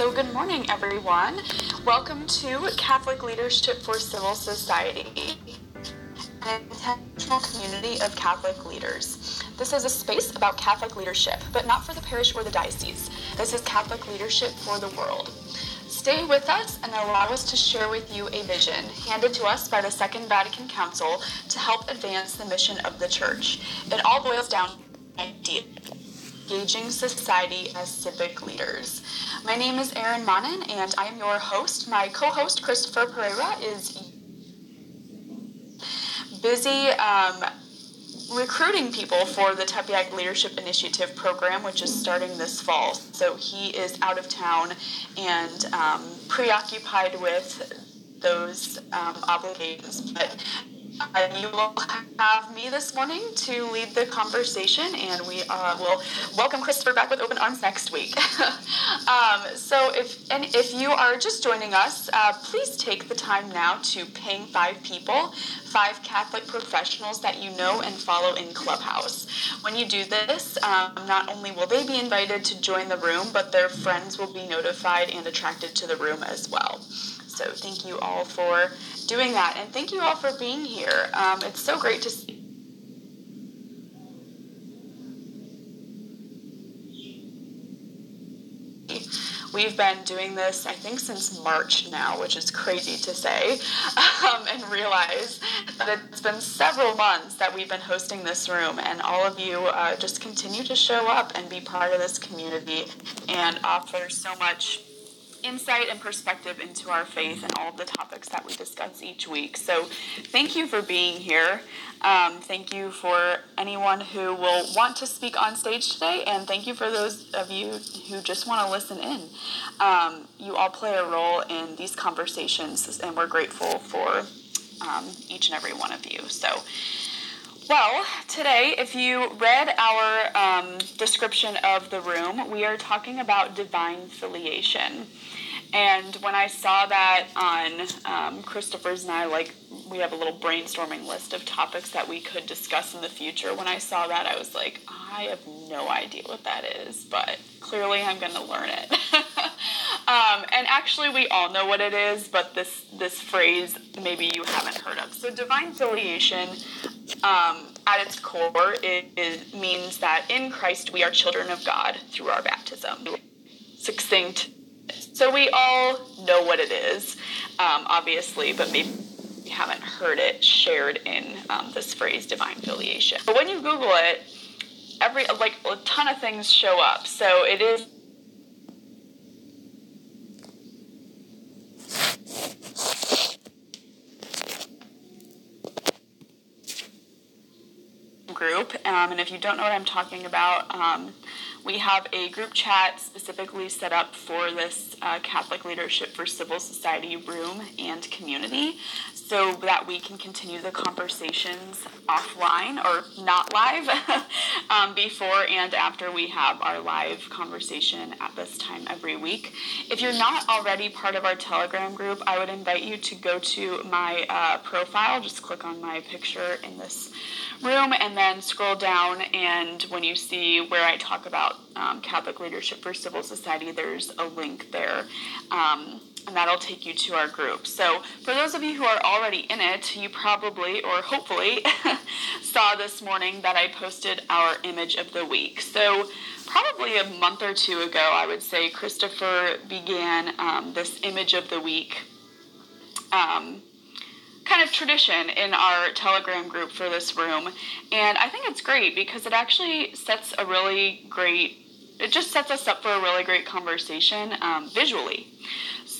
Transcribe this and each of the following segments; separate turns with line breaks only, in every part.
So, good morning, everyone. Welcome to Catholic Leadership for Civil Society, an intentional community of Catholic leaders. This is a space about Catholic leadership, but not for the parish or the diocese. This is Catholic leadership for the world. Stay with us and allow us to share with you a vision handed to us by the Second Vatican Council to help advance the mission of the Church. It all boils down to engaging society as civic leaders. My name is Erin Monin, and I am your host. My co-host Christopher Pereira is busy um, recruiting people for the Tepeyac Leadership Initiative program, which is starting this fall. So he is out of town and um, preoccupied with those um, obligations. But uh, you will have me this morning to lead the conversation, and we uh, will welcome Christopher back with open arms next week. um, so, if and if you are just joining us, uh, please take the time now to ping five people, five Catholic professionals that you know and follow in Clubhouse. When you do this, um, not only will they be invited to join the room, but their friends will be notified and attracted to the room as well. So, thank you all for doing that. And thank you all for being here. Um, it's so great to see. We've been doing this, I think, since March now, which is crazy to say, um, and realize that it's been several months that we've been hosting this room, and all of you uh, just continue to show up and be part of this community and offer so much insight and perspective into our faith and all of the topics that we discuss each week. So, thank you for being here. Um, thank you for anyone who will want to speak on stage today, and thank you for those of you who just want to listen in. Um, you all play a role in these conversations, and we're grateful for um, each and every one of you. So, well, today, if you read our um, description of the room, we are talking about divine filiation. And when I saw that on um, Christopher's and I, like, we have a little brainstorming list of topics that we could discuss in the future. When I saw that, I was like, I have no idea what that is, but clearly I'm going to learn it. um, and actually, we all know what it is, but this, this phrase maybe you haven't heard of. So, divine filiation, um, at its core, it, it means that in Christ we are children of God through our baptism. Succinct so we all know what it is, um, obviously, but maybe you haven't heard it shared in um, this phrase divine filiation. But when you Google it, every like a ton of things show up. So it is group. Um, and if you don't know what I'm talking about, um, we have a group chat specifically set up for this uh, Catholic Leadership for Civil Society room and community so that we can continue the conversations offline or not live um, before and after we have our live conversation at this time every week. If you're not already part of our Telegram group, I would invite you to go to my uh, profile, just click on my picture in this room and then scroll down and when you see where I talk about um, Catholic Leadership for Civil Society, there's a link there. Um, and that'll take you to our group. So, for those of you who are already in it, you probably or hopefully saw this morning that I posted our image of the week. So, probably a month or two ago, I would say Christopher began um, this image of the week um, kind of tradition in our Telegram group for this room. And I think it's great because it actually sets a really great, it just sets us up for a really great conversation um, visually.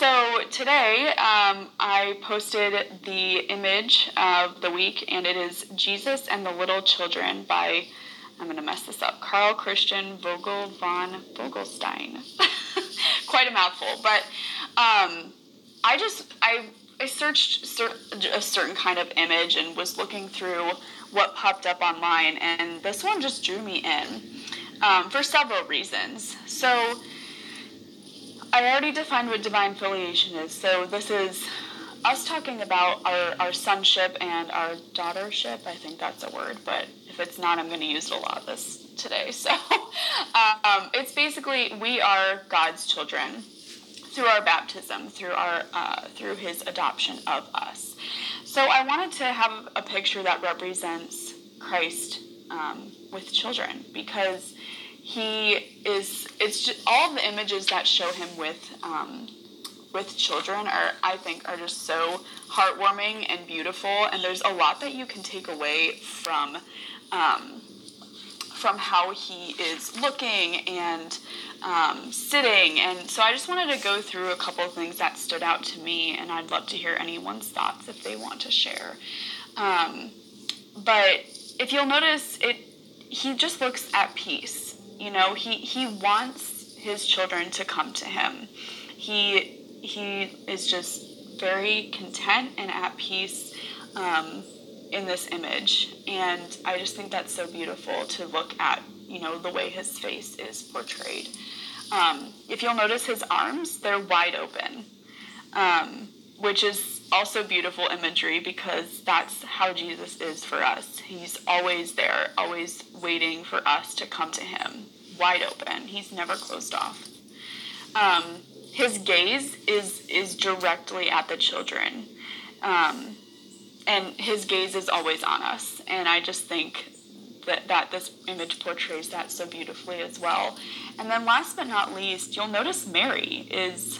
So today um, I posted the image of the week, and it is Jesus and the Little Children by, I'm going to mess this up, Carl Christian Vogel von Vogelstein. Quite a mouthful, but um, I just, I I searched a certain kind of image and was looking through what popped up online, and this one just drew me in um, for several reasons. So, I already defined what divine filiation is. So, this is us talking about our, our sonship and our daughtership. I think that's a word, but if it's not, I'm going to use it a lot this today. So, um, it's basically we are God's children through our baptism, through our uh, through His adoption of us. So I wanted to have a picture that represents Christ um, with children because he is. It's just, all the images that show him with. Um, with children are I think are just so heartwarming and beautiful and there's a lot that you can take away from um, from how he is looking and um, sitting. And so I just wanted to go through a couple of things that stood out to me, and I'd love to hear anyone's thoughts if they want to share. Um, but if you'll notice, it he just looks at peace. You know, he he wants his children to come to him. He he is just very content and at peace. Um, in this image and i just think that's so beautiful to look at you know the way his face is portrayed um, if you'll notice his arms they're wide open um, which is also beautiful imagery because that's how jesus is for us he's always there always waiting for us to come to him wide open he's never closed off um, his gaze is is directly at the children um, and his gaze is always on us. And I just think that, that this image portrays that so beautifully as well. And then last but not least, you'll notice Mary is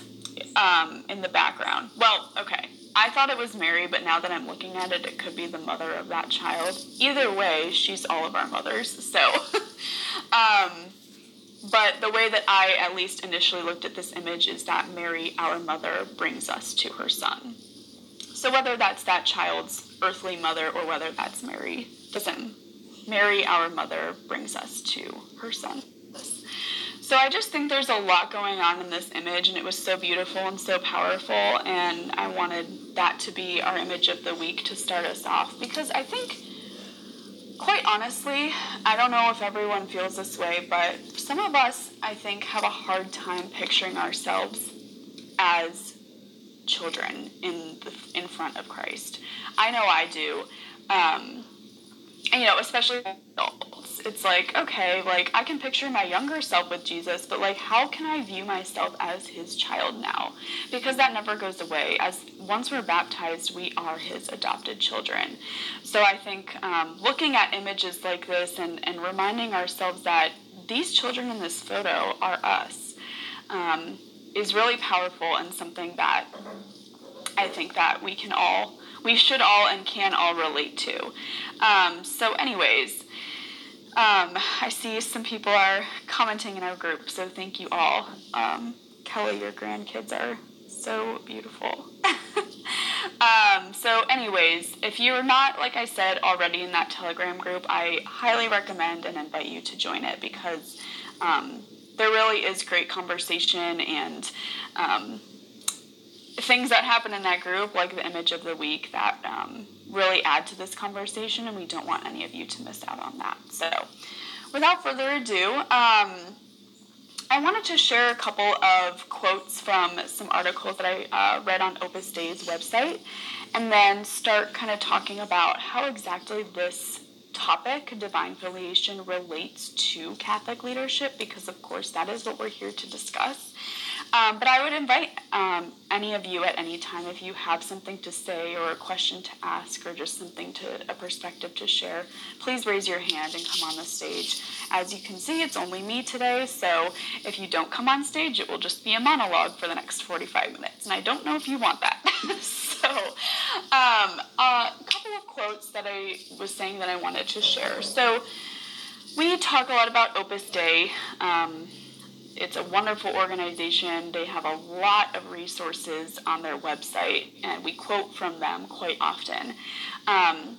um, in the background. Well, okay. I thought it was Mary, but now that I'm looking at it, it could be the mother of that child. Either way, she's all of our mothers. So, um, but the way that I at least initially looked at this image is that Mary, our mother, brings us to her son. So whether that's that child's earthly mother or whether that's Mary, doesn't Mary, our mother, brings us to her son. So I just think there's a lot going on in this image, and it was so beautiful and so powerful, and I wanted that to be our image of the week to start us off because I think, quite honestly, I don't know if everyone feels this way, but some of us, I think, have a hard time picturing ourselves as children in the, in front of Christ. I know I do. Um, and, you know, especially. It's like, okay, like I can picture my younger self with Jesus, but like, how can I view myself as his child now? Because that never goes away. As once we're baptized, we are his adopted children. So I think um, looking at images like this and, and reminding ourselves that these children in this photo are us. Um, is really powerful and something that I think that we can all, we should all and can all relate to. Um, so, anyways, um, I see some people are commenting in our group, so thank you all. Um, Kelly, your grandkids are so beautiful. um, so, anyways, if you're not, like I said, already in that Telegram group, I highly recommend and invite you to join it because um, there really is great conversation and um, things that happen in that group, like the image of the week, that um, really add to this conversation, and we don't want any of you to miss out on that. So, without further ado, um, I wanted to share a couple of quotes from some articles that I uh, read on Opus Dei's website, and then start kind of talking about how exactly this topic, divine filiation, relates to Catholic leadership because, of course, that is what we're here to discuss. Um, but I would invite um, any of you at any time if you have something to say or a question to ask or just something to a perspective to share, please raise your hand and come on the stage. As you can see, it's only me today, so if you don't come on stage, it will just be a monologue for the next 45 minutes, and I don't know if you want that. so, um, a couple of quotes that I was saying that I wanted to share. So, we talk a lot about Opus Dei. Um, it's a wonderful organization. They have a lot of resources on their website, and we quote from them quite often. Um,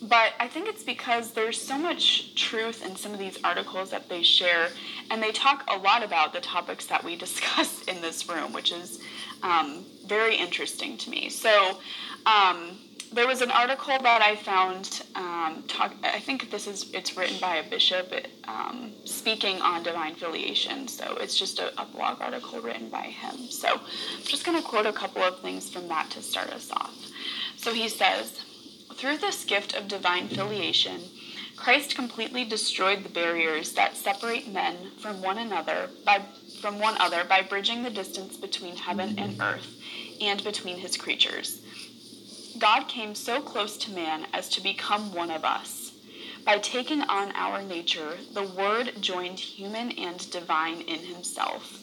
but I think it's because there's so much truth in some of these articles that they share, and they talk a lot about the topics that we discuss in this room, which is um, very interesting to me. So, um, there was an article that I found. Um, talk, I think this is it's written by a bishop um, speaking on divine filiation. So it's just a, a, blog article written by him. So I'm just going to quote a couple of things from that to start us off. So he says, through this gift of divine filiation. Christ completely destroyed the barriers that separate men from one another by from one other by bridging the distance between heaven and earth and between his creatures. God came so close to man as to become one of us. By taking on our nature, the Word joined human and divine in himself.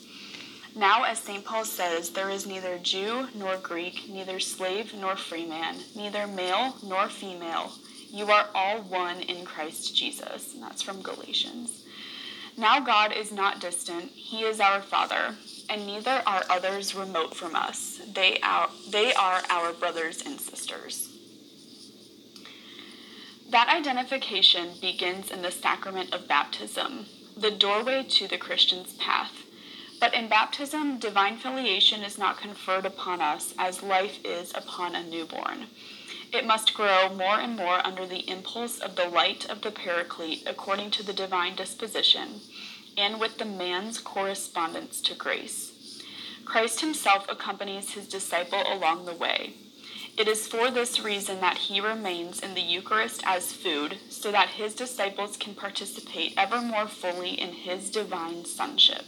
Now, as St. Paul says, there is neither Jew nor Greek, neither slave nor free man, neither male nor female. You are all one in Christ Jesus. And that's from Galatians. Now, God is not distant, He is our Father, and neither are others remote from us. They are, they are our brothers and sisters. That identification begins in the sacrament of baptism, the doorway to the Christian's path. But in baptism, divine filiation is not conferred upon us as life is upon a newborn. It must grow more and more under the impulse of the light of the Paraclete according to the divine disposition, and with the man's correspondence to grace. Christ himself accompanies his disciple along the way. It is for this reason that he remains in the Eucharist as food, so that his disciples can participate ever more fully in his divine sonship.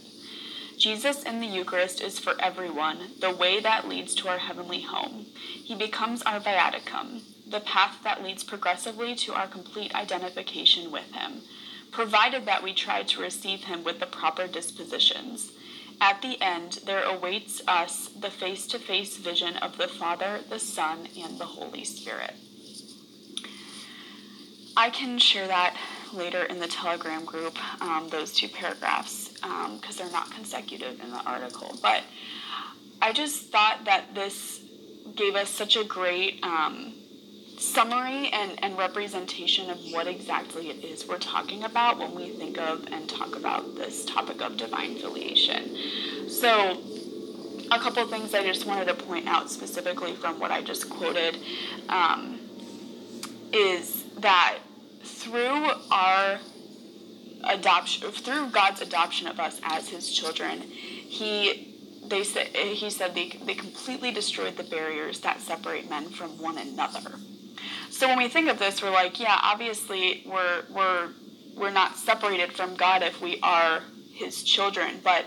Jesus in the Eucharist is for everyone the way that leads to our heavenly home. He becomes our viaticum, the path that leads progressively to our complete identification with Him, provided that we try to receive Him with the proper dispositions. At the end, there awaits us the face to face vision of the Father, the Son, and the Holy Spirit. I can share that later in the Telegram group, um, those two paragraphs, because um, they're not consecutive in the article. But I just thought that this gave us such a great um, summary and, and representation of what exactly it is we're talking about when we think of and talk about this topic of divine filiation. So, a couple things I just wanted to point out specifically from what I just quoted um, is that through our adoption, through God's adoption of us as His children, He they said he said they, they completely destroyed the barriers that separate men from one another. So when we think of this, we're like, yeah, obviously we're we're we're not separated from God if we are His children, but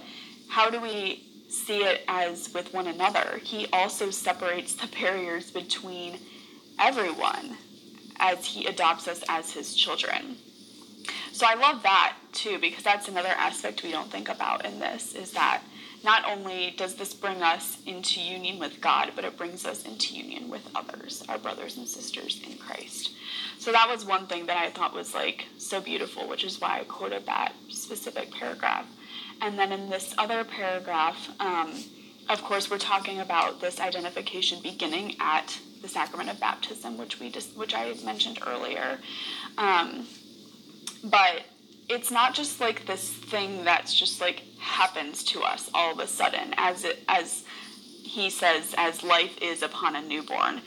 how do we see it as with one another? He also separates the barriers between everyone as he adopts us as his children. So I love that too because that's another aspect we don't think about in this is that not only does this bring us into union with God, but it brings us into union with others, our brothers and sisters in Christ. So that was one thing that I thought was like so beautiful, which is why I quoted that specific paragraph. And then in this other paragraph, um, of course, we're talking about this identification beginning at the sacrament of baptism, which we just which I mentioned earlier. Um, but it's not just like this thing that's just like happens to us all of a sudden, as it as he says, as life is upon a newborn.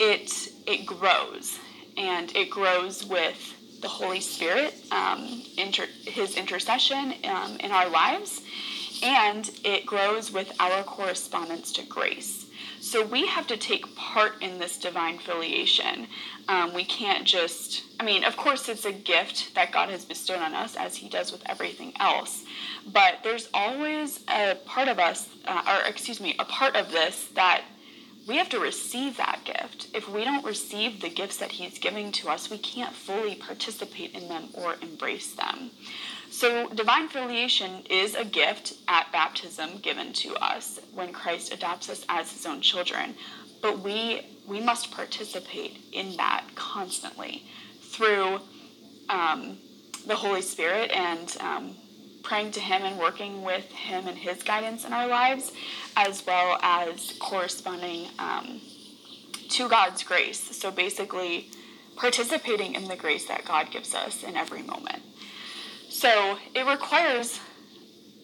It it grows, and it grows with the Holy Spirit, um, inter- His intercession um, in our lives, and it grows with our correspondence to grace. So we have to take part in this divine filiation. Um, we can't just, I mean, of course, it's a gift that God has bestowed on us, as He does with everything else. But there's always a part of us, uh, or excuse me, a part of this that we have to receive that gift. If we don't receive the gifts that He's giving to us, we can't fully participate in them or embrace them. So, divine filiation is a gift at baptism given to us when Christ adopts us as his own children. But we, we must participate in that constantly through um, the Holy Spirit and um, praying to Him and working with Him and His guidance in our lives, as well as corresponding um, to God's grace. So, basically, participating in the grace that God gives us in every moment. So it requires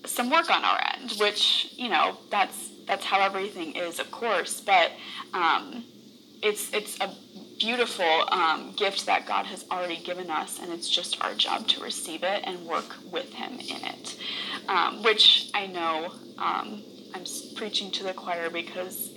some work on our end, which you know that's that's how everything is, of course. But um, it's it's a beautiful um, gift that God has already given us, and it's just our job to receive it and work with Him in it. Um, which I know um, I'm preaching to the choir because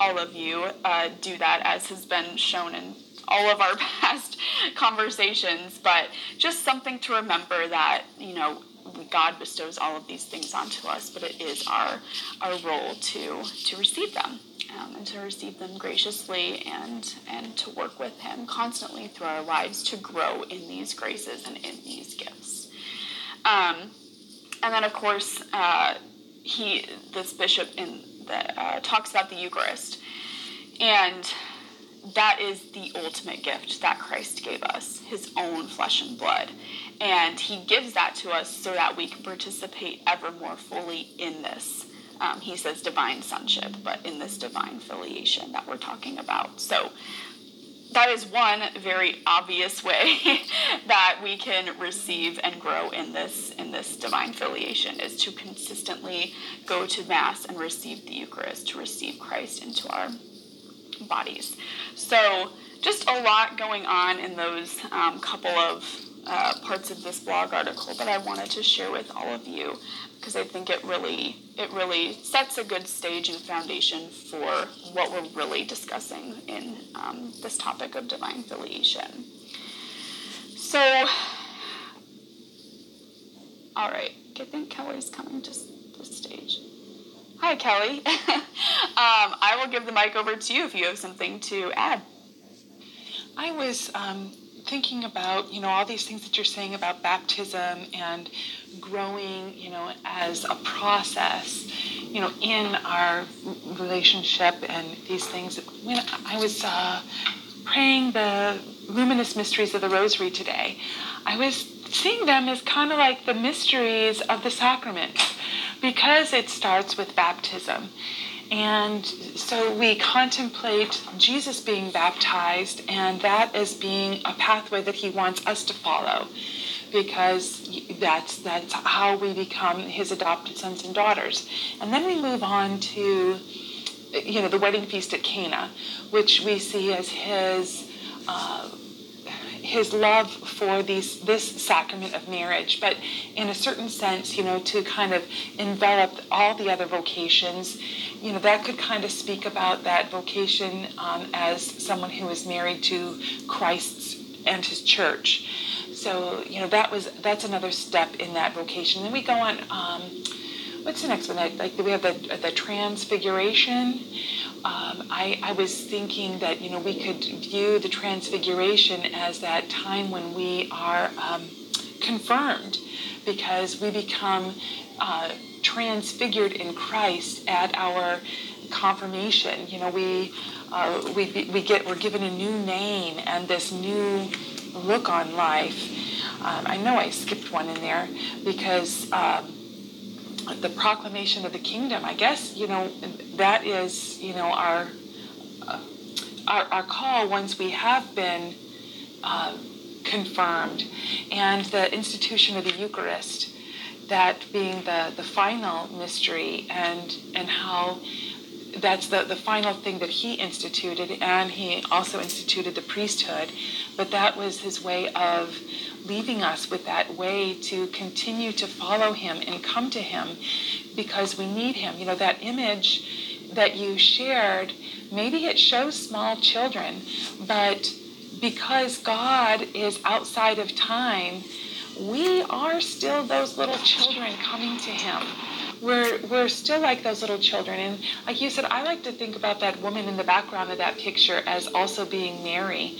all of you uh, do that, as has been shown in all of our past conversations, but just something to remember that, you know, God bestows all of these things onto us, but it is our our role to to receive them um, and to receive them graciously and and to work with Him constantly through our lives to grow in these graces and in these gifts. Um, and then, of course, uh, he this bishop in that uh, talks about the Eucharist, and that is the ultimate gift that Christ gave us, His own flesh and blood. And He gives that to us so that we can participate ever more fully in this um, he says divine sonship, but in this divine filiation that we're talking about. So that is one very obvious way that we can receive and grow in this in this divine filiation is to consistently go to mass and receive the Eucharist, to receive Christ into our bodies. So just a lot going on in those um, couple of uh, parts of this blog article that I wanted to share with all of you because I think it really it really sets a good stage and foundation for what we're really discussing in um, this topic of divine filiation. So, all right, I think Kelly's coming to the stage. Hi, Kelly. um, I will give the mic over to you if you have something to add.
I was um, thinking about, you know, all these things that you're saying about baptism and growing, you know, as a process, you know, in our relationship and these things. When I was uh, praying the luminous mysteries of the Rosary today, I was seeing them as kind of like the mysteries of the sacraments because it starts with baptism. And so we contemplate Jesus being baptized, and that as being a pathway that he wants us to follow because that's that's how we become his adopted sons and daughters. And then we move on to you know the wedding feast at Cana, which we see as his uh, his love for these this sacrament of marriage, but in a certain sense, you know, to kind of envelop all the other vocations, you know, that could kind of speak about that vocation um, as someone who is married to Christ's and his church so you know that was that's another step in that vocation. Then we go on. Um, what's the next one? Like we have the the transfiguration. Um, I, I was thinking that you know we could view the transfiguration as that time when we are um, confirmed, because we become uh, transfigured in Christ at our confirmation. You know we uh, we we get we're given a new name and this new look on life. Um, I know I skipped one in there because um, the proclamation of the kingdom. I guess you know that is you know our uh, our, our call once we have been uh, confirmed, and the institution of the Eucharist, that being the the final mystery, and and how that's the, the final thing that he instituted, and he also instituted the priesthood. But that was his way of leaving us with that way to continue to follow him and come to him because we need him. You know, that image that you shared, maybe it shows small children, but because God is outside of time, we are still those little children coming to him. We're we're still like those little children. And like you said i like to think about that woman in the background of that picture as also being mary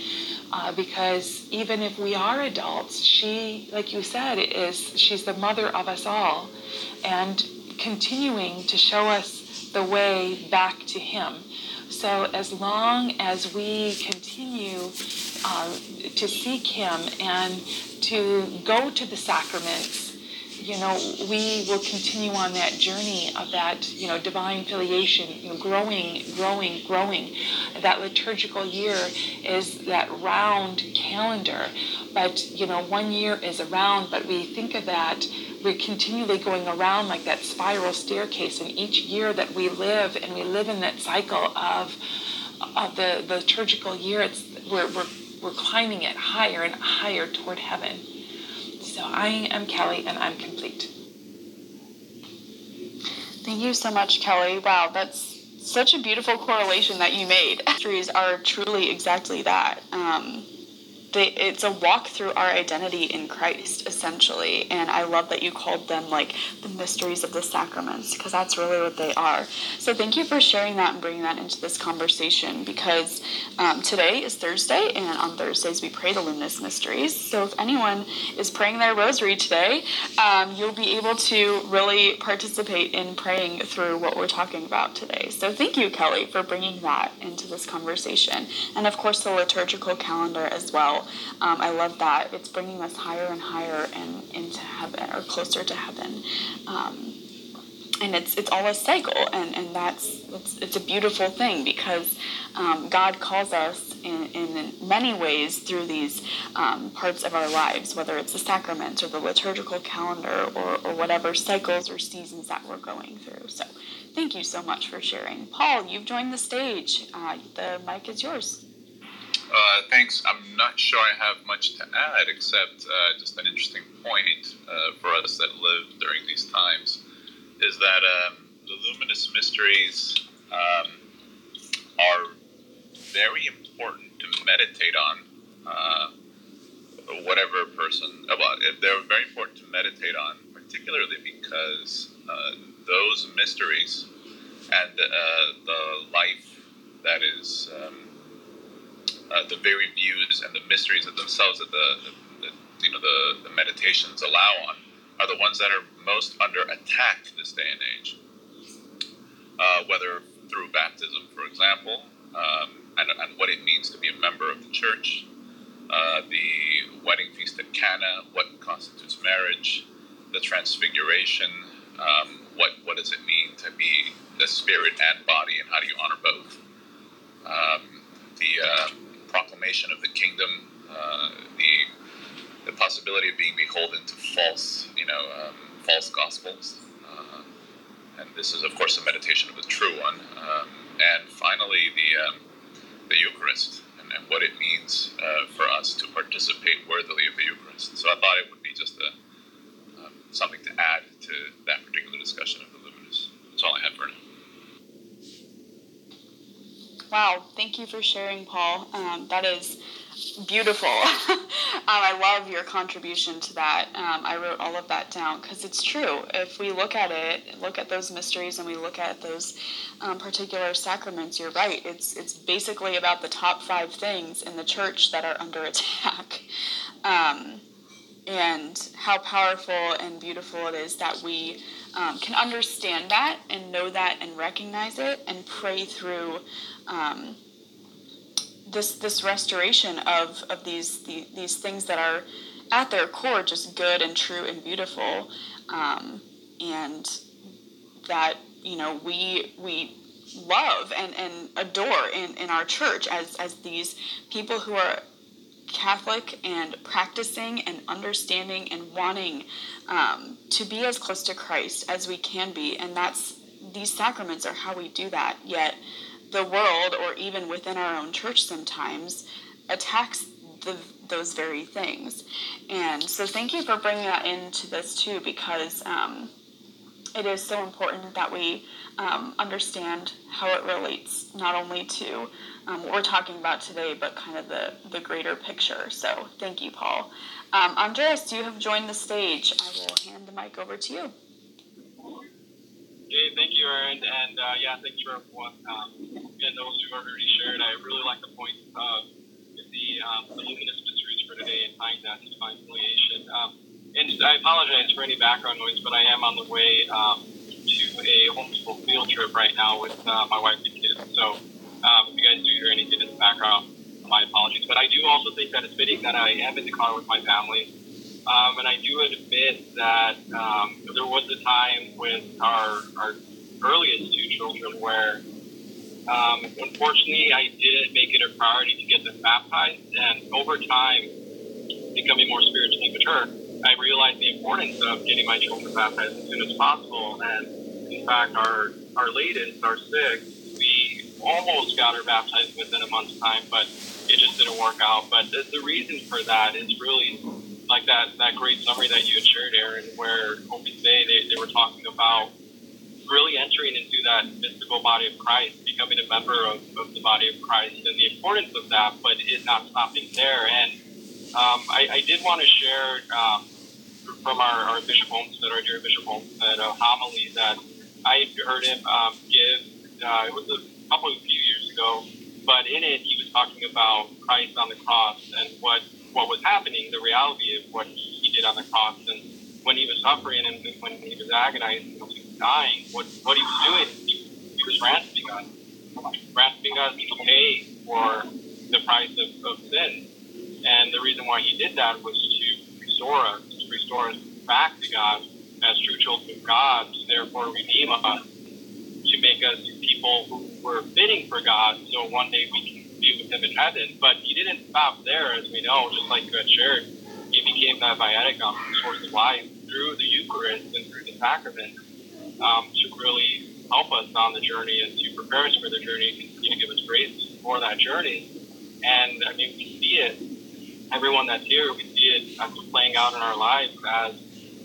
uh, because even if we are adults she like you said is she's the mother of us all and continuing to show us the way back to him. So as long as we continue uh, to seek him and to go to the sacraments you know, we will continue on that journey of that, you know, divine filiation, you know, growing, growing, growing. That liturgical year is that round calendar, but you know, one year is around, but we think of that we're continually going around like that spiral staircase, and each year that we live, and we live in that cycle of of the, the liturgical year, it's we're, we're we're climbing it higher and higher toward heaven. So I am Kelly and I'm complete.
Thank you so much, Kelly. Wow, that's such a beautiful correlation that you made. Mysteries are truly exactly that. Um, they, it's a walk through our identity in Christ, essentially. And I love that you called them like the mysteries of the sacraments, because that's really what they are. So thank you for sharing that and bringing that into this conversation, because um, today is Thursday, and on Thursdays we pray the luminous mysteries. So if anyone is praying their rosary today, um, you'll be able to really participate in praying through what we're talking about today. So thank you, Kelly, for bringing that into this conversation. And of course, the liturgical calendar as well. Um, I love that. It's bringing us higher and higher and into heaven or closer to heaven. Um, and it's it's all a cycle, and, and that's it's, it's a beautiful thing because um, God calls us in, in many ways through these um, parts of our lives, whether it's the sacraments or the liturgical calendar or, or whatever cycles or seasons that we're going through. So, thank you so much for sharing, Paul. You've joined the stage. Uh, the mic is yours.
Uh, thanks. I'm not sure I have much to add except uh, just an interesting point uh, for us that live during these times is that um, the luminous mysteries um, are very important to meditate on. Uh, whatever person, uh, well, they're very important to meditate on, particularly because uh, those mysteries and the life that is. Um, uh, the very views and the mysteries of themselves that the, the, the you know the, the meditations allow on are the ones that are most under attack this day and age. Uh, whether through baptism, for example, um, and, and, what it means to be a member of the church, uh, the wedding feast at Cana, what constitutes marriage, the transfiguration, um, what what does it mean to be the spirit and body, and how do you honor both? Um, the uh, proclamation of the kingdom, uh, the the possibility of being beholden to false, you know, um, false gospels, uh, and this is of course a meditation of the true one, um, and finally the um, the Eucharist and, and, what it means uh, for us to participate worthily of the Eucharist. So I thought it would be just a um, something to add to that particular discussion of the Luminous. That's all I have for now.
Wow, thank you for sharing, Paul. Um, that is beautiful. um, I love your contribution to that. Um, I wrote all of that down because it's true. If we look at it, look at those mysteries, and we look at those um, particular sacraments, you're right. It's it's basically about the top five things in the church that are under attack. Um, and how powerful and beautiful it is that we um, can understand that and know that and recognize it and pray through um, this this restoration of of these, these, these things that are at their core just good and true and beautiful, um, and that you know we we love and, and adore in, in our church as as these people who are Catholic and practicing and understanding and wanting um, to be as close to Christ as we can be, and that's these sacraments are how we do that. Yet the world, or even within our own church, sometimes attacks the, those very things. And so, thank you for bringing that into this too, because um, it is so important that we um, understand how it relates not only to um, what we're talking about today, but kind of the, the greater picture. So, thank you, Paul. Um, Andreas, you have joined the stage. I will hand the mic over to you.
Hey, thank you, Erin, and uh, yeah, thanks for everyone. And those who have already shared, I really like the point of the, um, luminous mysteries for today and tying that to divine filiation. Um, and I apologize for any background noise, but I am on the way um, to a homeschool field trip right now with uh, my wife and kids. So um, if you guys do hear anything in the background, my apologies. But I do also think that it's fitting that I am in the car with my family um, and I do admit that um, there was a time with our, our earliest two children where, um, unfortunately, I didn't make it a priority to get them baptized. And over time, becoming more spiritually mature, I realized the importance of getting my children baptized as soon as possible. And in fact, our, our latest, our sixth, we almost got her baptized within a month's time, but it just didn't work out. But the, the reason for that is really like that, that great summary that you had shared, Erin, where Dei, they, they were talking about really entering into that mystical body of Christ, becoming a member of, of the body of Christ, and the importance of that, but it not stopping there. And Um, I, I, did want to share um, from our, our Bishop Olmsted, our dear Bishop Olmsted, a homily that I heard him um, give. Uh, it was a couple of few years ago, but in it he was talking about Christ on the cross and what what was happening, the reality of what he, did on the cross, and when he was suffering and when he was agonizing, dying, what what he was doing, he, was ransoming us, ransoming us to pay for the price of, of sin. And the reason why he did that was to restore us, to restore us back to God as true children of God, to therefore redeem us, to make us people who were fitting for God, so one day we can be with Him in heaven. But He didn't stop there, as we know, just like you had shared. He became that viaticum, source of life, through the Eucharist and through the sacrament um, to really help us on the journey and to prepare us for the journey and continue to give us grace for that journey. And I mean, we see it, everyone that's here, we see it playing out in our lives as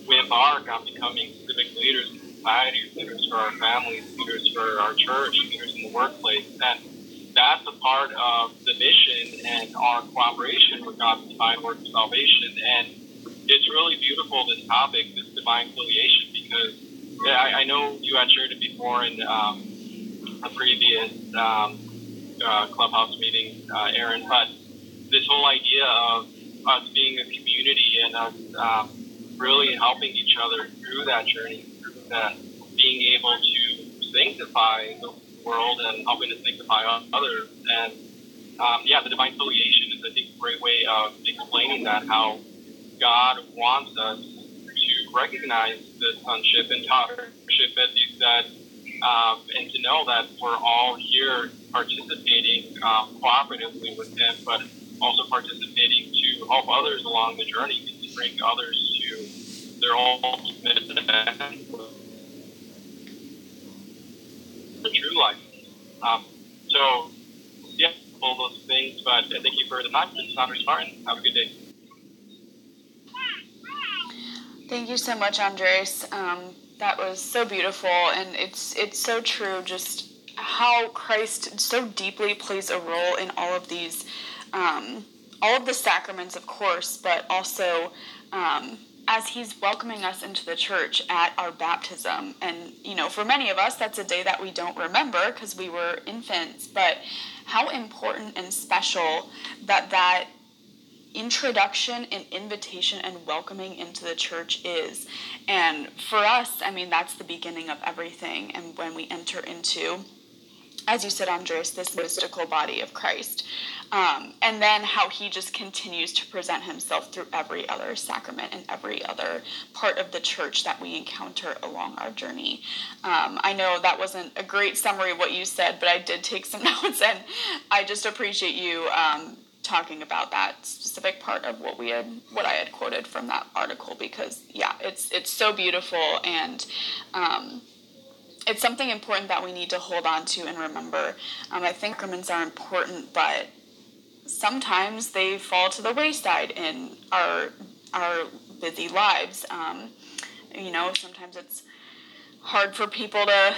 we embark on becoming civic leaders in society, leaders for our families, leaders for our church, leaders in the workplace. And that's a part of the mission and our cooperation with God's divine work of salvation. And it's really beautiful, this topic, this divine filiation, because yeah, I, I know you had shared it before in um, a previous um, uh, clubhouse meeting, uh, Erin, but this whole idea of us being a community and us um, really helping each other through that journey, through that being able to sanctify the world and helping to sanctify others. And um, yeah, the divine filiation is, I think, a great way of explaining that, how God wants us recognize the sonship and daughtership, as you said, um, and to know that we're all here participating um, cooperatively with Him, but also participating to help others along the journey and to bring others to their ultimate the true life. Um, so, yeah, all those things. But thank you for the time. This is Andres Martin. Have a good day.
Thank you so much, Andres. Um, that was so beautiful, and it's it's so true. Just how Christ so deeply plays a role in all of these, um, all of the sacraments, of course, but also um, as He's welcoming us into the church at our baptism. And you know, for many of us, that's a day that we don't remember because we were infants. But how important and special that that introduction and invitation and welcoming into the church is. And for us, I mean, that's the beginning of everything. And when we enter into, as you said, Andres, this mystical body of Christ. Um, and then how he just continues to present himself through every other sacrament and every other part of the church that we encounter along our journey. Um, I know that wasn't a great summary of what you said, but I did take some notes, and I just appreciate you um, talking about that specific part of what we had what I had quoted from that article because yeah it's it's so beautiful and um, it's something important that we need to hold on to and remember. Um, I think sacraments are important but sometimes they fall to the wayside in our our busy lives. Um, you know sometimes it's hard for people to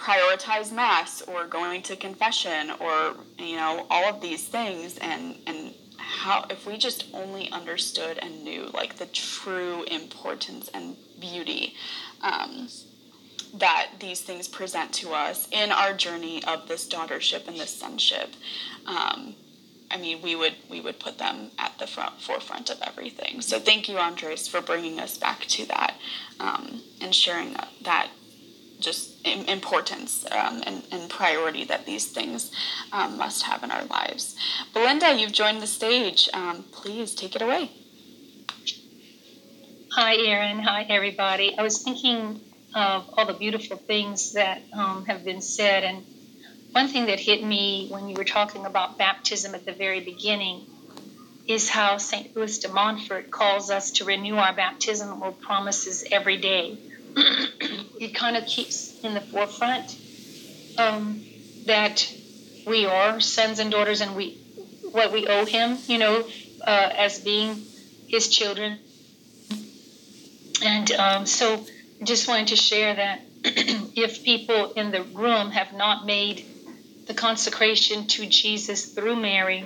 prioritize mass or going to confession or you know all of these things and and how if we just only understood and knew like the true importance and beauty um, that these things present to us in our journey of this daughtership and this sonship um, I mean, we would we would put them at the front forefront of everything. So thank you, Andres, for bringing us back to that um, and sharing that, that just importance um, and, and, priority that these things um, must have in our lives. Belinda, you've joined the stage. Um, please take it away.
Hi, Erin. Hi, everybody. I was thinking of all the beautiful things that um, have been said, and one thing that hit me when you were talking about baptism at the very beginning is how St. Louis de Montfort calls us to renew our baptismal promises every day it kind of keeps in the forefront um, that we are sons and daughters and we what we owe him you know uh, as being his children and um, so just wanted to share that if people in the room have not made the consecration to jesus through mary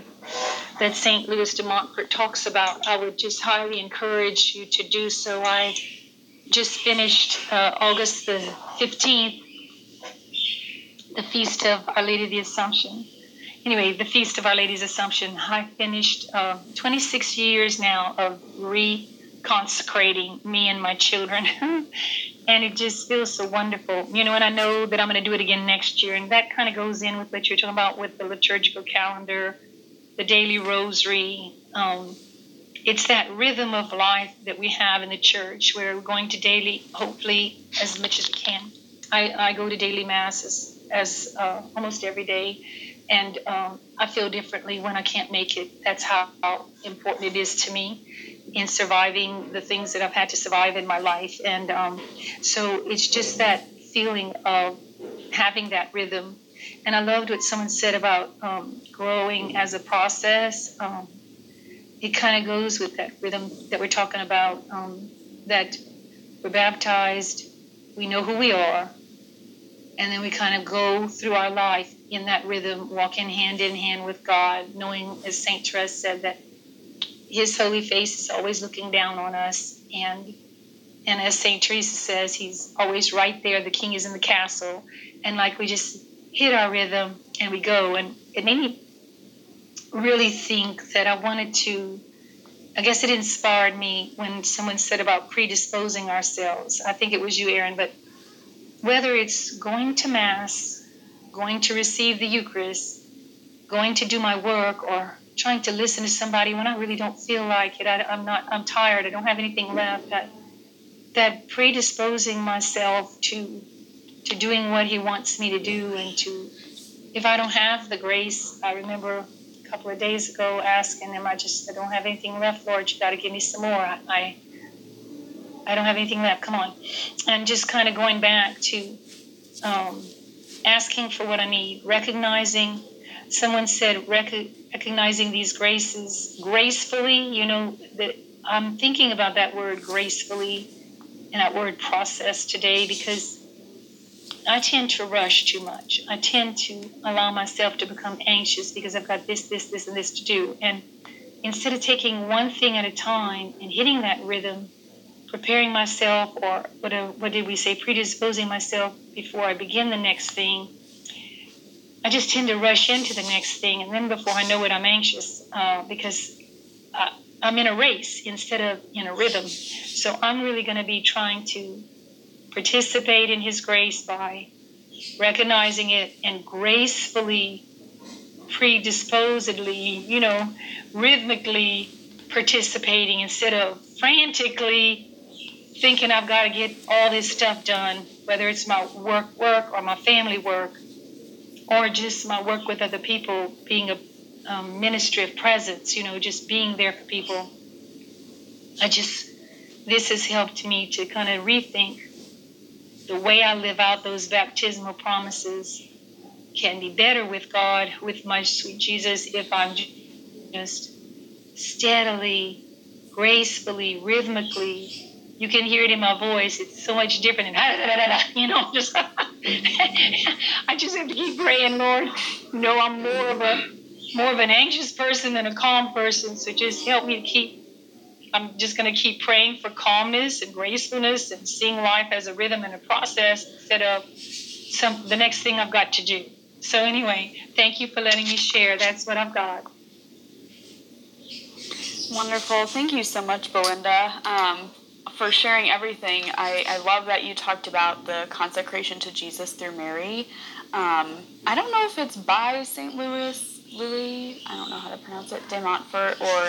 that St. Louis de Montfort talks about, I would just highly encourage you to do so. I just finished uh, August the 15th, the feast of Our Lady of the Assumption. Anyway, the feast of Our Lady's Assumption. I finished uh, 26 years now of reconsecrating me and my children. and it just feels so wonderful. You know, and I know that I'm going to do it again next year. And that kind of goes in with what you're talking about with the liturgical calendar, the daily rosary. Um, it's that rhythm of life that we have in the church where we're going to daily, hopefully, as much as we can. I, I go to daily mass as, as uh, almost every day, and um, I feel differently when I can't make it. That's how, how important it is to me in surviving the things that I've had to survive in my life. And um, so it's just that feeling of having that rhythm. And I loved what someone said about um, growing as a process. Um, it kind of goes with that rhythm that we're talking about um, that we're baptized, we know who we are, and then we kind of go through our life in that rhythm, walking hand in hand with God, knowing, as St. Therese said, that His holy face is always looking down on us. And, and as St. Teresa says, He's always right there. The King is in the castle. And like we just hit our rhythm and we go. And it made me really think that I wanted to. I guess it inspired me when someone said about predisposing ourselves. I think it was you, Erin, but whether it's going to Mass, going to receive the Eucharist, going to do my work, or trying to listen to somebody when I really don't feel like it, I, am not, I'm tired, I don't have anything left, that, that predisposing myself to, to doing what He wants me to do and to, if I don't have the grace, I remember couple of days ago asking him, I just I don't have anything left, Lord. You got to give me some more. I, I don't have anything left. Come on, and just kind of going back to um, asking for what I need, recognizing. Someone said rec- recognizing these graces gracefully. You know that I'm thinking about that word gracefully and that word process today because I tend to rush too much. I tend to allow myself to become anxious because I've got this, this, this, and this to do. And instead of taking one thing at a time and hitting that rhythm, preparing myself, or what, what did we say, predisposing myself before I begin the next thing, I just tend to rush into the next thing. And then before I know it, I'm anxious uh, because I, I'm in a race instead of in a rhythm. So I'm really going to be trying to participate in His grace by recognizing it and gracefully, predisposedly, you know, rhythmically participating instead of frantically thinking I've got to get all this stuff done, whether it's my work, work, or my family work, or just my work with other people, being a um, ministry of presence, you know, just being there for people. I just, this has helped me to kind of rethink the way I live out those baptismal promises can be better with God, with my sweet Jesus, if I'm just steadily, gracefully, rhythmically. You can hear it in my voice. It's so much different. And, you know, just I just have to keep praying, Lord. You know, I'm more of a more of an anxious person than a calm person. So just help me to keep I'm just going to keep praying for calmness and gracefulness and seeing life as a rhythm and a process instead of some the next thing I've got to do. So anyway, thank you for letting me share. That's what I've got.
Wonderful. Thank you so much, Belinda, um, for sharing everything. I, I love that you talked about the consecration to Jesus through Mary. Um, I don't know if it's by St. Louis Louis, I don't know how to pronounce it, de Montfort, or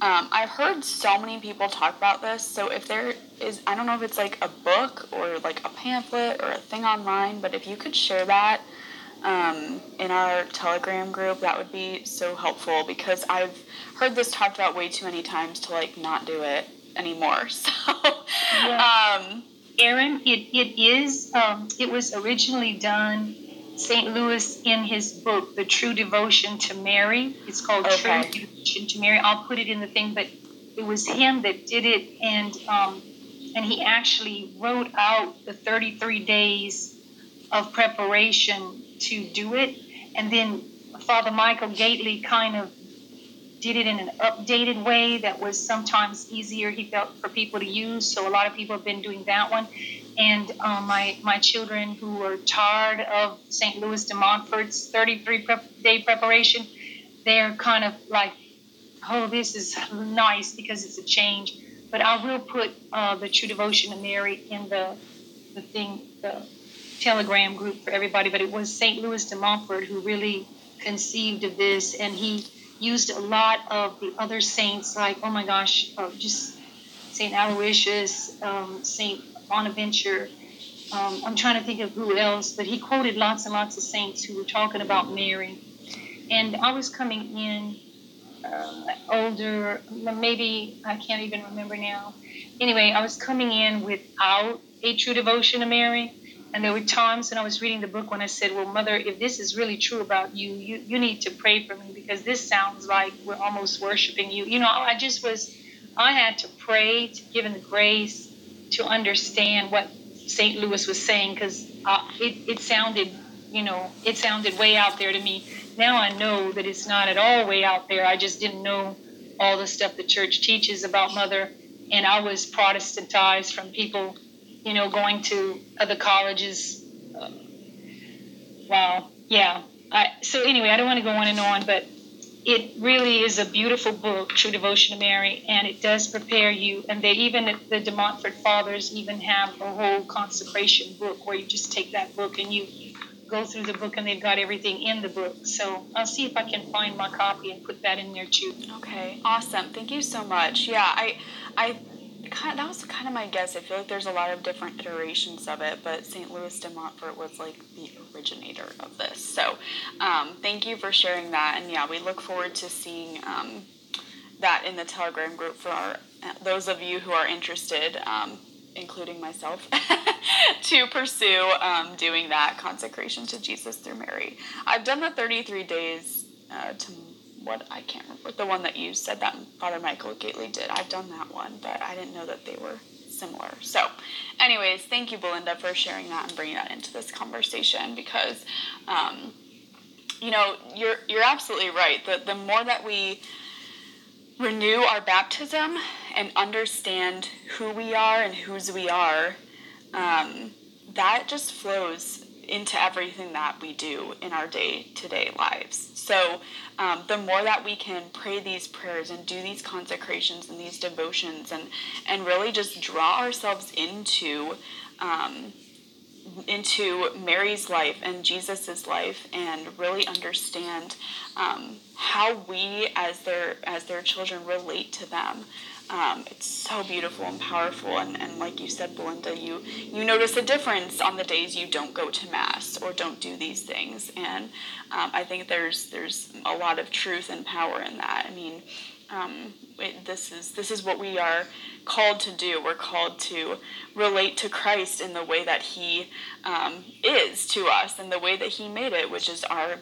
um, I've heard so many people talk about this. So if there is, I don't know if it's like a book or like a pamphlet or a thing online, but if you could share that um, in our Telegram group, that would be so helpful because I've heard this talked about way too many times to like not do it anymore. So, yeah. um,
Erin, it, it is, um, it was originally done St. Louis in his book, The True Devotion to Mary. It's called okay. True Devotion to Mary. I'll put it in the thing, but it was him that did it, and um, and he actually wrote out the 33 days of preparation to do it, and then Father Michael Gaitley kind of did it in an updated way that was sometimes easier, he felt, for people to use. So a lot of people have been doing that one. And um, my, my children who are tired of St. Louis de Montfort's 33 prep, day preparation, they're kind of like, oh, this is nice because it's a change. But I will put uh, the True Devotion to Mary in the, the thing, the telegram group for everybody. But it was St. Louis de Montfort who really conceived of this, and he used a lot of the other saints, like, oh my gosh, uh, just St. Aloysius, um, St. Bonaventure. Um, I'm trying to think of who else, but he quoted lots and lots of saints who were talking about Mary. And I was coming in uh, older, maybe I can't even remember now. Anyway, I was coming in without a true devotion to Mary. And there were times when I was reading the book when I said, Well, Mother, if this is really true about you, you, you need to pray for me because this sounds like we're almost worshiping you. You know, I just was, I had to pray to give him the grace to understand what St. Louis was saying because uh, it, it sounded, you know, it sounded way out there to me. Now I know that it's not at all way out there. I just didn't know all the stuff the church teaches about Mother. And I was Protestantized from people you know, going to other colleges. Uh, wow, yeah. I, so anyway, I don't want to go on and on, but it really is a beautiful book, True Devotion to Mary, and it does prepare you. And they even the De Montfort Fathers even have a whole consecration book where you just take that book and you go through the book, and they've got everything in the book. So I'll see if I can find my copy and put that in there too.
Okay, awesome. Thank you so much. Yeah, I I kind that was kind of my guess. I feel like there's a lot of different iterations of it, but St. Louis de Montfort was like the originator of this. So, um, thank you for sharing that. And yeah, we look forward to seeing um, that in the Telegram group for our, those of you who are interested, um, including myself, to pursue um, doing that consecration to Jesus through Mary. I've done the 33 days uh, to what I can't remember the one that you said that Father Michael Gaitley did. I've done that one, but I didn't know that they were similar. So, anyways, thank you, Belinda, for sharing that and bringing that into this conversation because, um, you know, you're you're absolutely right. The the more that we renew our baptism and understand who we are and whose we are, um, that just flows into everything that we do in our day to day lives. So, um, the more that we can pray these prayers and do these consecrations and these devotions and, and really just draw ourselves into. Um, into Mary's life and Jesus's life, and really understand um, how we, as their as their children, relate to them, um, it's so beautiful and powerful, and, and like you said, Belinda, you you notice a difference on the days you don't go to mass or don't do these things, and um, I think there's there's a lot of truth and power in that. I mean, um, it, this is this is what we are called to do. We're called to relate to Christ in the way that He um, is to us, and the way that He made it, which is our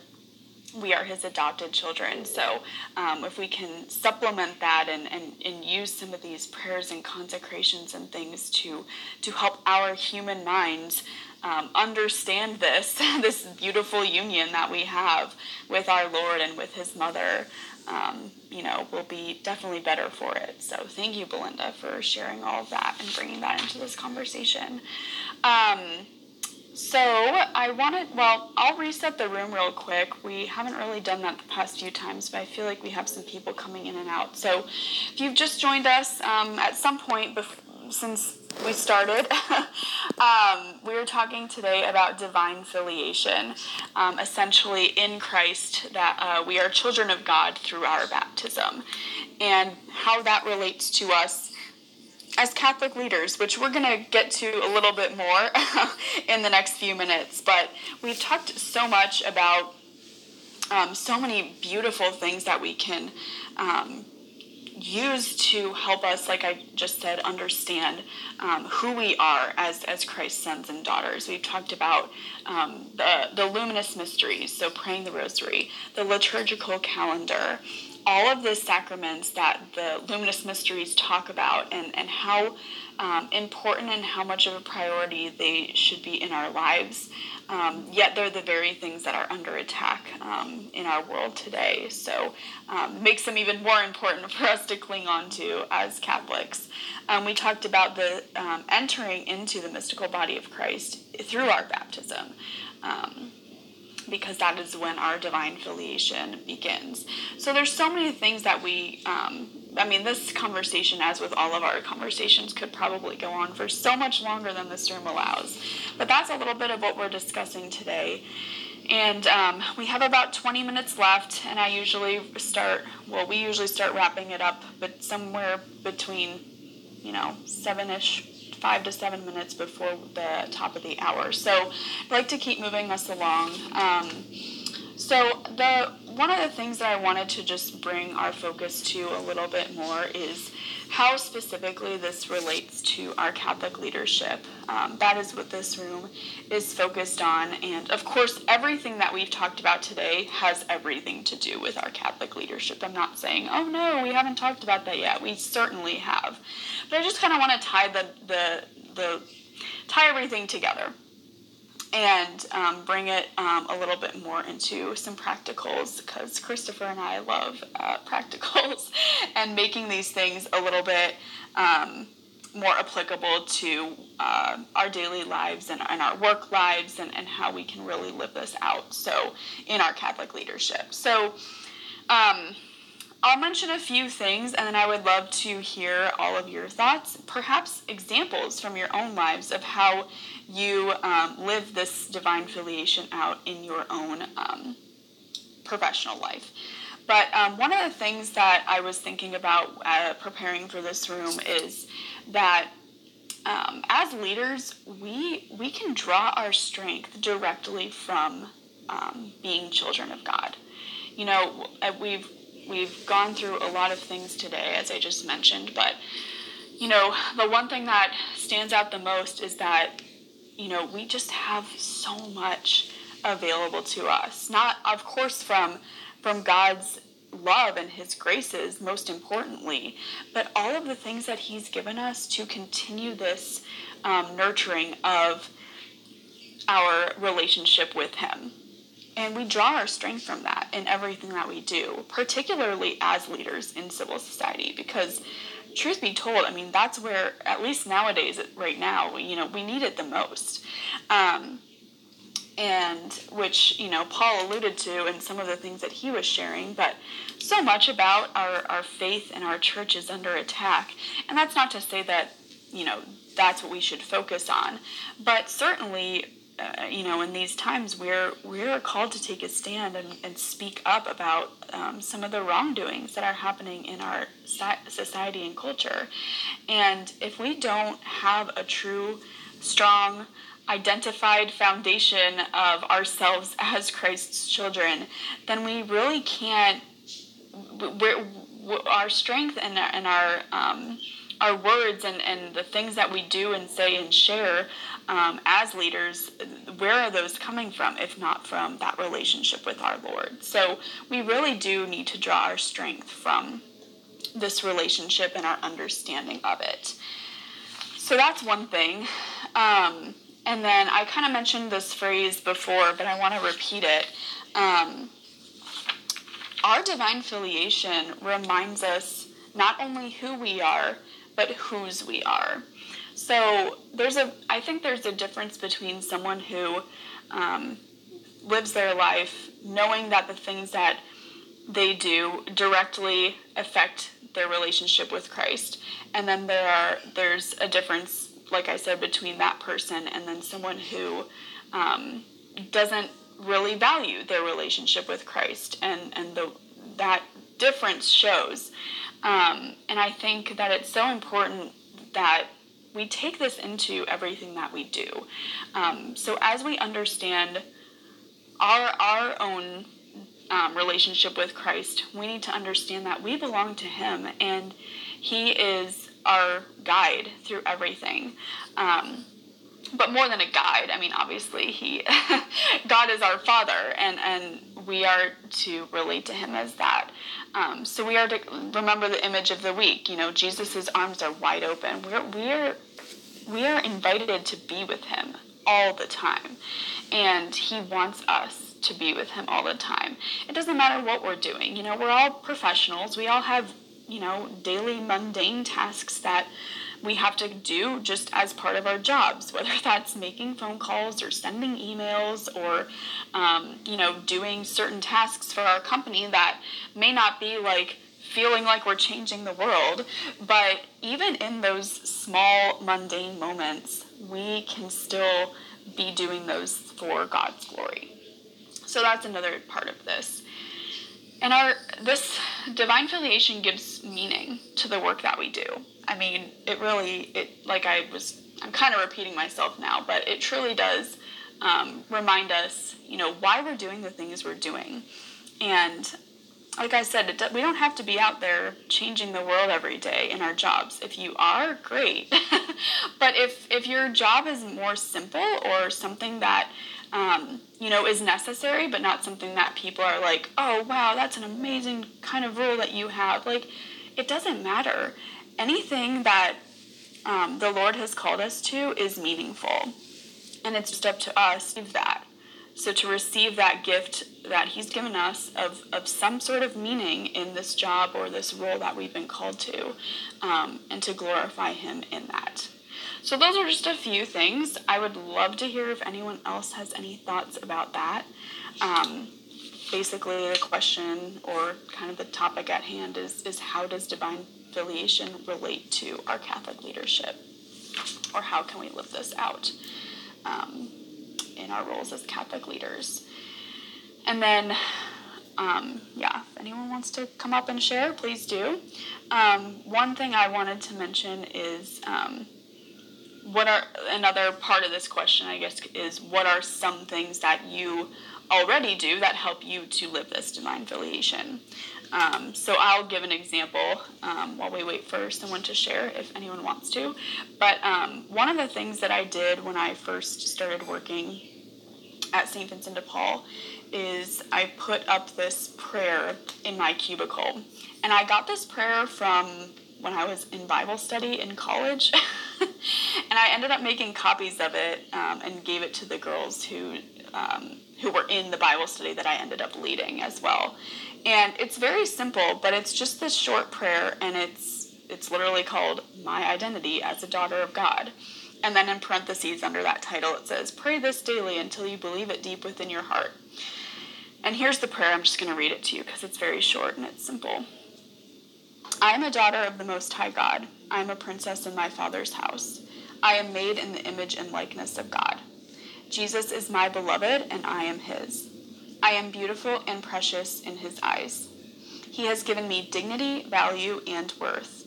we are his adopted children. So um, if we can supplement that and, and, and use some of these prayers and consecrations and things to to help our human minds um, understand this this beautiful union that we have with our Lord and with His Mother, um, you know, will be definitely better for it. So thank you, Belinda, for sharing all of that and bringing that into this conversation. So I wanted, well, I'll reset the room real quick. We haven't really done that the past few times, but I feel like we have some people coming in and out. So if you've just joined us um, at some point bef- since we started, um, we are talking today about divine filiation, um, essentially in Christ that uh, we are children of God through our baptism, and how that relates to us as Catholic leaders, which we're going to get to a little bit more in the next few minutes, but we've talked so much about um, so many beautiful things that we can um, use to help us, like I just said, understand um, who we are as, as Christ's sons and daughters. We've talked about um, the, the luminous mysteries, so praying the rosary, the liturgical calendar, all of the sacraments that the luminous mysteries talk about and, and how um, important and how much of a priority they should be in our lives. Um, yet they're the very things that are under attack um, in our world today. So um, makes them even more important for us to cling on to as Catholics. Um, we talked about the um, entering into the mystical body of Christ through our baptism. Um, because that is when our divine filiation begins. So there's so many things that we um, I mean, this conversation, as with all of our conversations, could probably go on for so much longer than this room allows. But that's a little bit of what we're discussing today. And um, we have about 20 minutes left, and I usually start, well, we usually start wrapping it up, but somewhere between, you know, seven ish five to seven minutes before the top of the hour. So I like to keep moving us along. Um, so the one of the things that I wanted to just bring our focus to a little bit more is how specifically this relates to our Catholic leadership. Um, that is what this room is focused on. And of course, everything that we've talked about today has everything to do with our Catholic leadership. I'm not saying, oh no, we haven't talked about that yet. We certainly have. But I just kind of want to tie the, the, the, tie everything together and um, bring it um, a little bit more into some practicals because Christopher and I love uh, practicals and making these things a little bit um, more applicable to uh, our daily lives and, and, our work lives and, and how we can really live this out. So, in our Catholic leadership. So, um, I'll mention a few things and then I would love to hear all of your thoughts, perhaps examples from your own lives of how you um, live this divine filiation out in your own um, professional life. But um, one of the things that I was thinking about uh, preparing for this room is that um, as leaders, we we can draw our strength directly from um, being children of God. You know, uh, we've we've gone through a lot of things today, as I just mentioned, but you know, the one thing that stands out the most is that you know, we just have so much available to us. Not, of course, from from God's love and His graces, most importantly, but all of the things that He's given us to continue this um, nurturing of our relationship with Him. And we draw our strength from that in everything that we do, particularly as leaders in civil society, because truth be told, I mean, that's where, at least nowadays, right now, you know, we need it the most. Um, and which, you know, Paul alluded to in some of the things that he was sharing, but so much about our, our faith and our church is under attack. And that's not to say that, you know, that's what we should focus on, but certainly uh, you know, in these times, we're we're called to take a stand and, and speak up about um, some of the wrongdoings that are happening in our society and culture. And if we don't have a true, strong, identified foundation of ourselves as Christ's children, then we really can't. We're, our strength and, and our um, our words and, and the things that we do and say and share um, as leaders, where are those coming from if not from that relationship with our Lord? So we really do need to draw our strength from this relationship and our understanding of it. So that's one thing. Um, and then I kind of mentioned this phrase before, but I want to repeat it. Um, our divine filiation reminds us not only who we are, but whose we are. So there's a, I think there's a difference between someone who um, lives their life knowing that the things that they do directly affect their relationship with Christ, and then there are there's a difference, like I said, between that person and then someone who um, doesn't really value their relationship with Christ, and and the that difference shows. Um, and I think that it's so important that we take this into everything that we do. Um, so as we understand our our own um, relationship with Christ, we need to understand that we belong to Him, and He is our guide through everything. Um, but more than a guide, I mean, obviously, He, God is our Father, and and we are to relate to Him as that. Um, so we are to remember the image of the week. You know, Jesus' arms are wide open. We're we're we are invited to be with him all the time, and he wants us to be with him all the time. It doesn't matter what we're doing. You know, we're all professionals. We all have you know daily mundane tasks that we have to do just as part of our jobs, whether that's making phone calls or sending emails or, um, you know, doing certain tasks for our company that may not be like feeling like we're changing the world. But even in those small, mundane moments, we can still be doing those for God's glory. So that's another part of this. And our this divine filiation gives meaning to the work that we do. I mean, it really, it like I was, I'm kind of repeating myself now, but it truly does um, remind us, you know, why we're doing the things we're doing. And like I said, we don't have to be out there changing the world every day in our jobs. If you are, great. but if if your job is more simple or something that um, you know is necessary, but not something that people are like, oh wow, that's an amazing kind of role that you have. Like, it doesn't matter anything that um, the Lord has called us to is meaningful. And it's just up to us to that. So to receive that gift that He's given us of, of some sort of meaning in this job or this role that we've been called to, um, and to glorify Him in that. So those are just a few things. I would love to hear if anyone else has any thoughts about that. Um, basically, the question or kind of the topic at hand is is how does divine affiliation relate to our Catholic leadership? Or how can we live this out um, in our roles as Catholic leaders? And then, um, yeah, if anyone wants to come up and share, please do. Um, one thing I wanted to mention is um, what are another part of this question, I guess, is what are some things that you already do that help you to live this divine filiation? Um, so I'll give an example um, while we wait for someone to share if anyone wants to. But um, one of the things that I did when I first started working at St. Vincent de Paul is I put up this prayer in my cubicle. And I got this prayer from when I was in Bible study in college. and I ended up making copies of it um, and gave it to the girls who um, who were in the Bible study that I ended up leading as well. And it's very simple, but it's just this short prayer, and it's it's literally called "My Identity as a Daughter of God." And then in parentheses under that title, it says, "Pray this daily until you believe it deep within your heart." And here's the prayer. I'm just going to read it to you because it's very short and it's simple. I am a daughter of the Most High God. I am a princess in my Father's house. I am made in the image and likeness of God. Jesus is my beloved, and I am his. I am beautiful and precious in his eyes. He has given me dignity, value, and worth.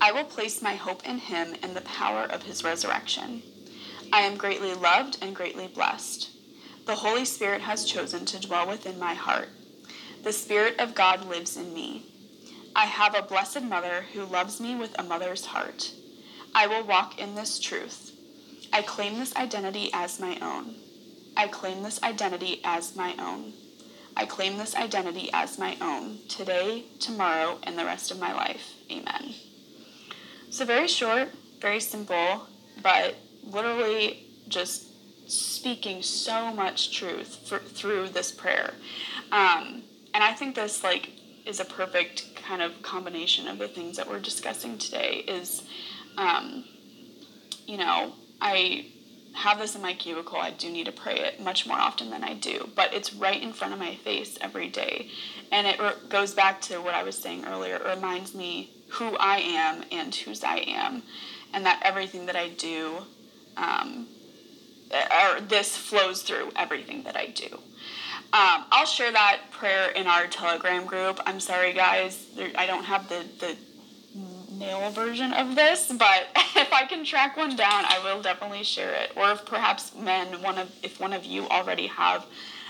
I will place my hope in him and the power of his resurrection. I am greatly loved and greatly blessed. The Holy Spirit has chosen to dwell within my heart. The Spirit of God lives in me. I have a blessed mother who loves me with a mother's heart. I will walk in this truth. I claim this identity as my own. I claim this identity as my own. I claim this identity as my own today, tomorrow, and the rest of my life. Amen. So, very short, very simple, but literally just speaking so much truth for, through this prayer. Um, and I think this, like, is a perfect kind of combination of the things that we're discussing today is um, you know i have this in my cubicle, I do need to pray it much more often than I do. But it's right in front of my face every day. And it re- goes back to what I was saying earlier. It reminds me who I am and whose I am. And that everything that I do, um, or this flows through everything that I do. Um, I'll share that prayer in our Telegram group. I'm sorry, guys. There, I don't have the, the male version of this, but if I can track one down, I will definitely share it. Or if perhaps men, one of if one of you already have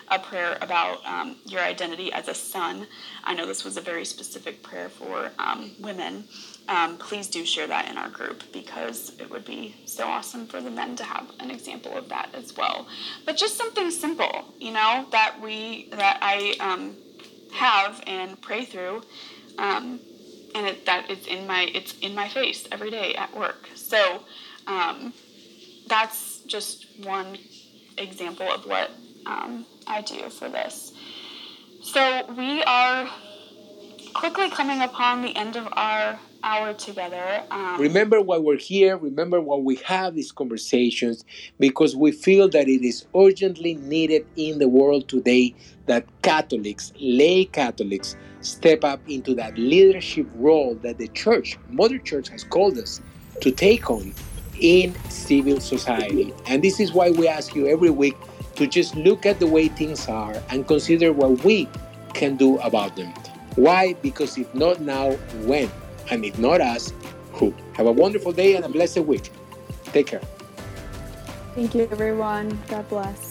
a prayer about um, your identity as a son, I know this was a very specific prayer for um, women. Um, please do share that in our group because it would be so awesome for the men to have an example of that as well. But just something simple, you know, that we that I um, have and pray through. Um, and it, that it's in my it's in my face every day at work. So um, that's just one example of what um, I do for this. So we are quickly coming upon the end of our hour together.
Um, remember why we're here. Remember why we have these conversations because we feel that it is urgently needed in the world today that Catholics, lay Catholics, step up into that leadership role that the church, Mother Church, has called us to take on in civil society. And this is why we ask you every week to just look at the way things are and consider what we can do about them. Why? Because if not now, when? And if not us, who? Have a wonderful day and a blessed week. Take care.
Thank you, everyone. God bless.